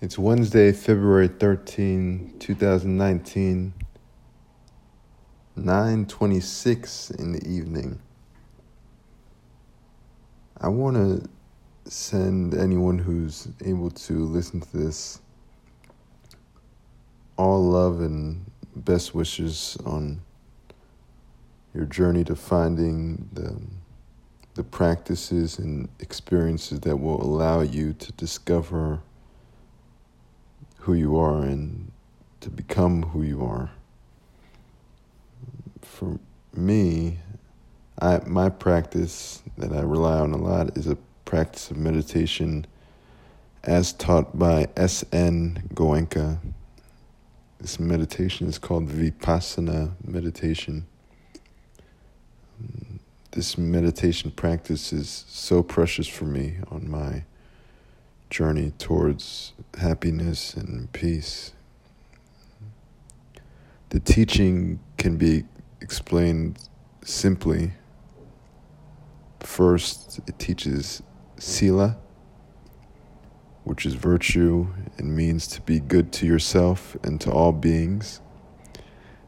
It's Wednesday, February 13, 2019, 9:26 in the evening. I want to send anyone who's able to listen to this all love and best wishes on your journey to finding the the practices and experiences that will allow you to discover who you are and to become who you are. For me, I, my practice that I rely on a lot is a practice of meditation as taught by S.N. Goenka. This meditation is called Vipassana meditation. This meditation practice is so precious for me on my journey towards happiness and peace. The teaching can be explained simply. First, it teaches sila, which is virtue and means to be good to yourself and to all beings.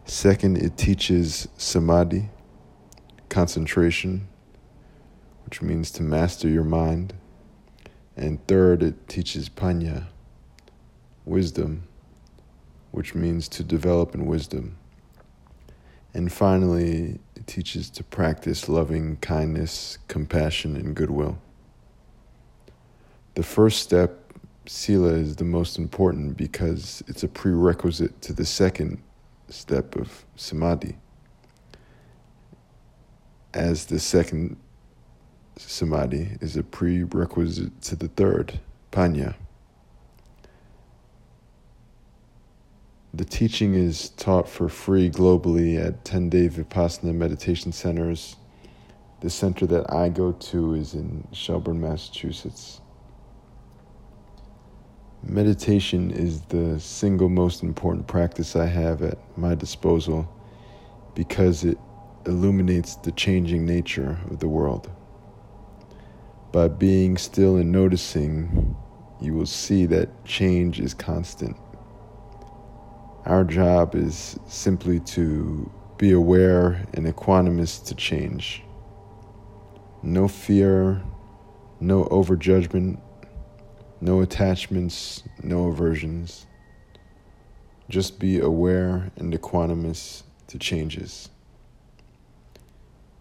Second, it teaches samadhi, concentration, which means to master your mind. And third, it teaches panya, wisdom, which means to develop in wisdom. And finally, it teaches to practice loving kindness, compassion, and goodwill. The first step, Sila, is the most important because it's a prerequisite to the second step of Samadhi. As the second samadhi is a prerequisite to the third, panya. The teaching is taught for free globally at 10 day Vipassana meditation centers. The center that I go to is in Shelburne, Massachusetts. Meditation is the single most important practice I have at my disposal because it illuminates the changing nature of the world. By being still and noticing, you will see that change is constant. Our job is simply to be aware and equanimous to change. No fear, no overjudgment, no attachments, no aversions. Just be aware and equanimous to changes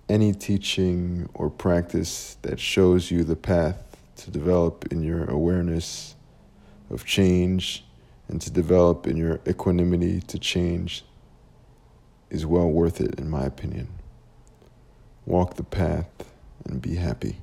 any teaching or practice that shows you the path to develop in your awareness of change and to develop in your equanimity to change is well worth it, in my opinion. Walk the path and be happy.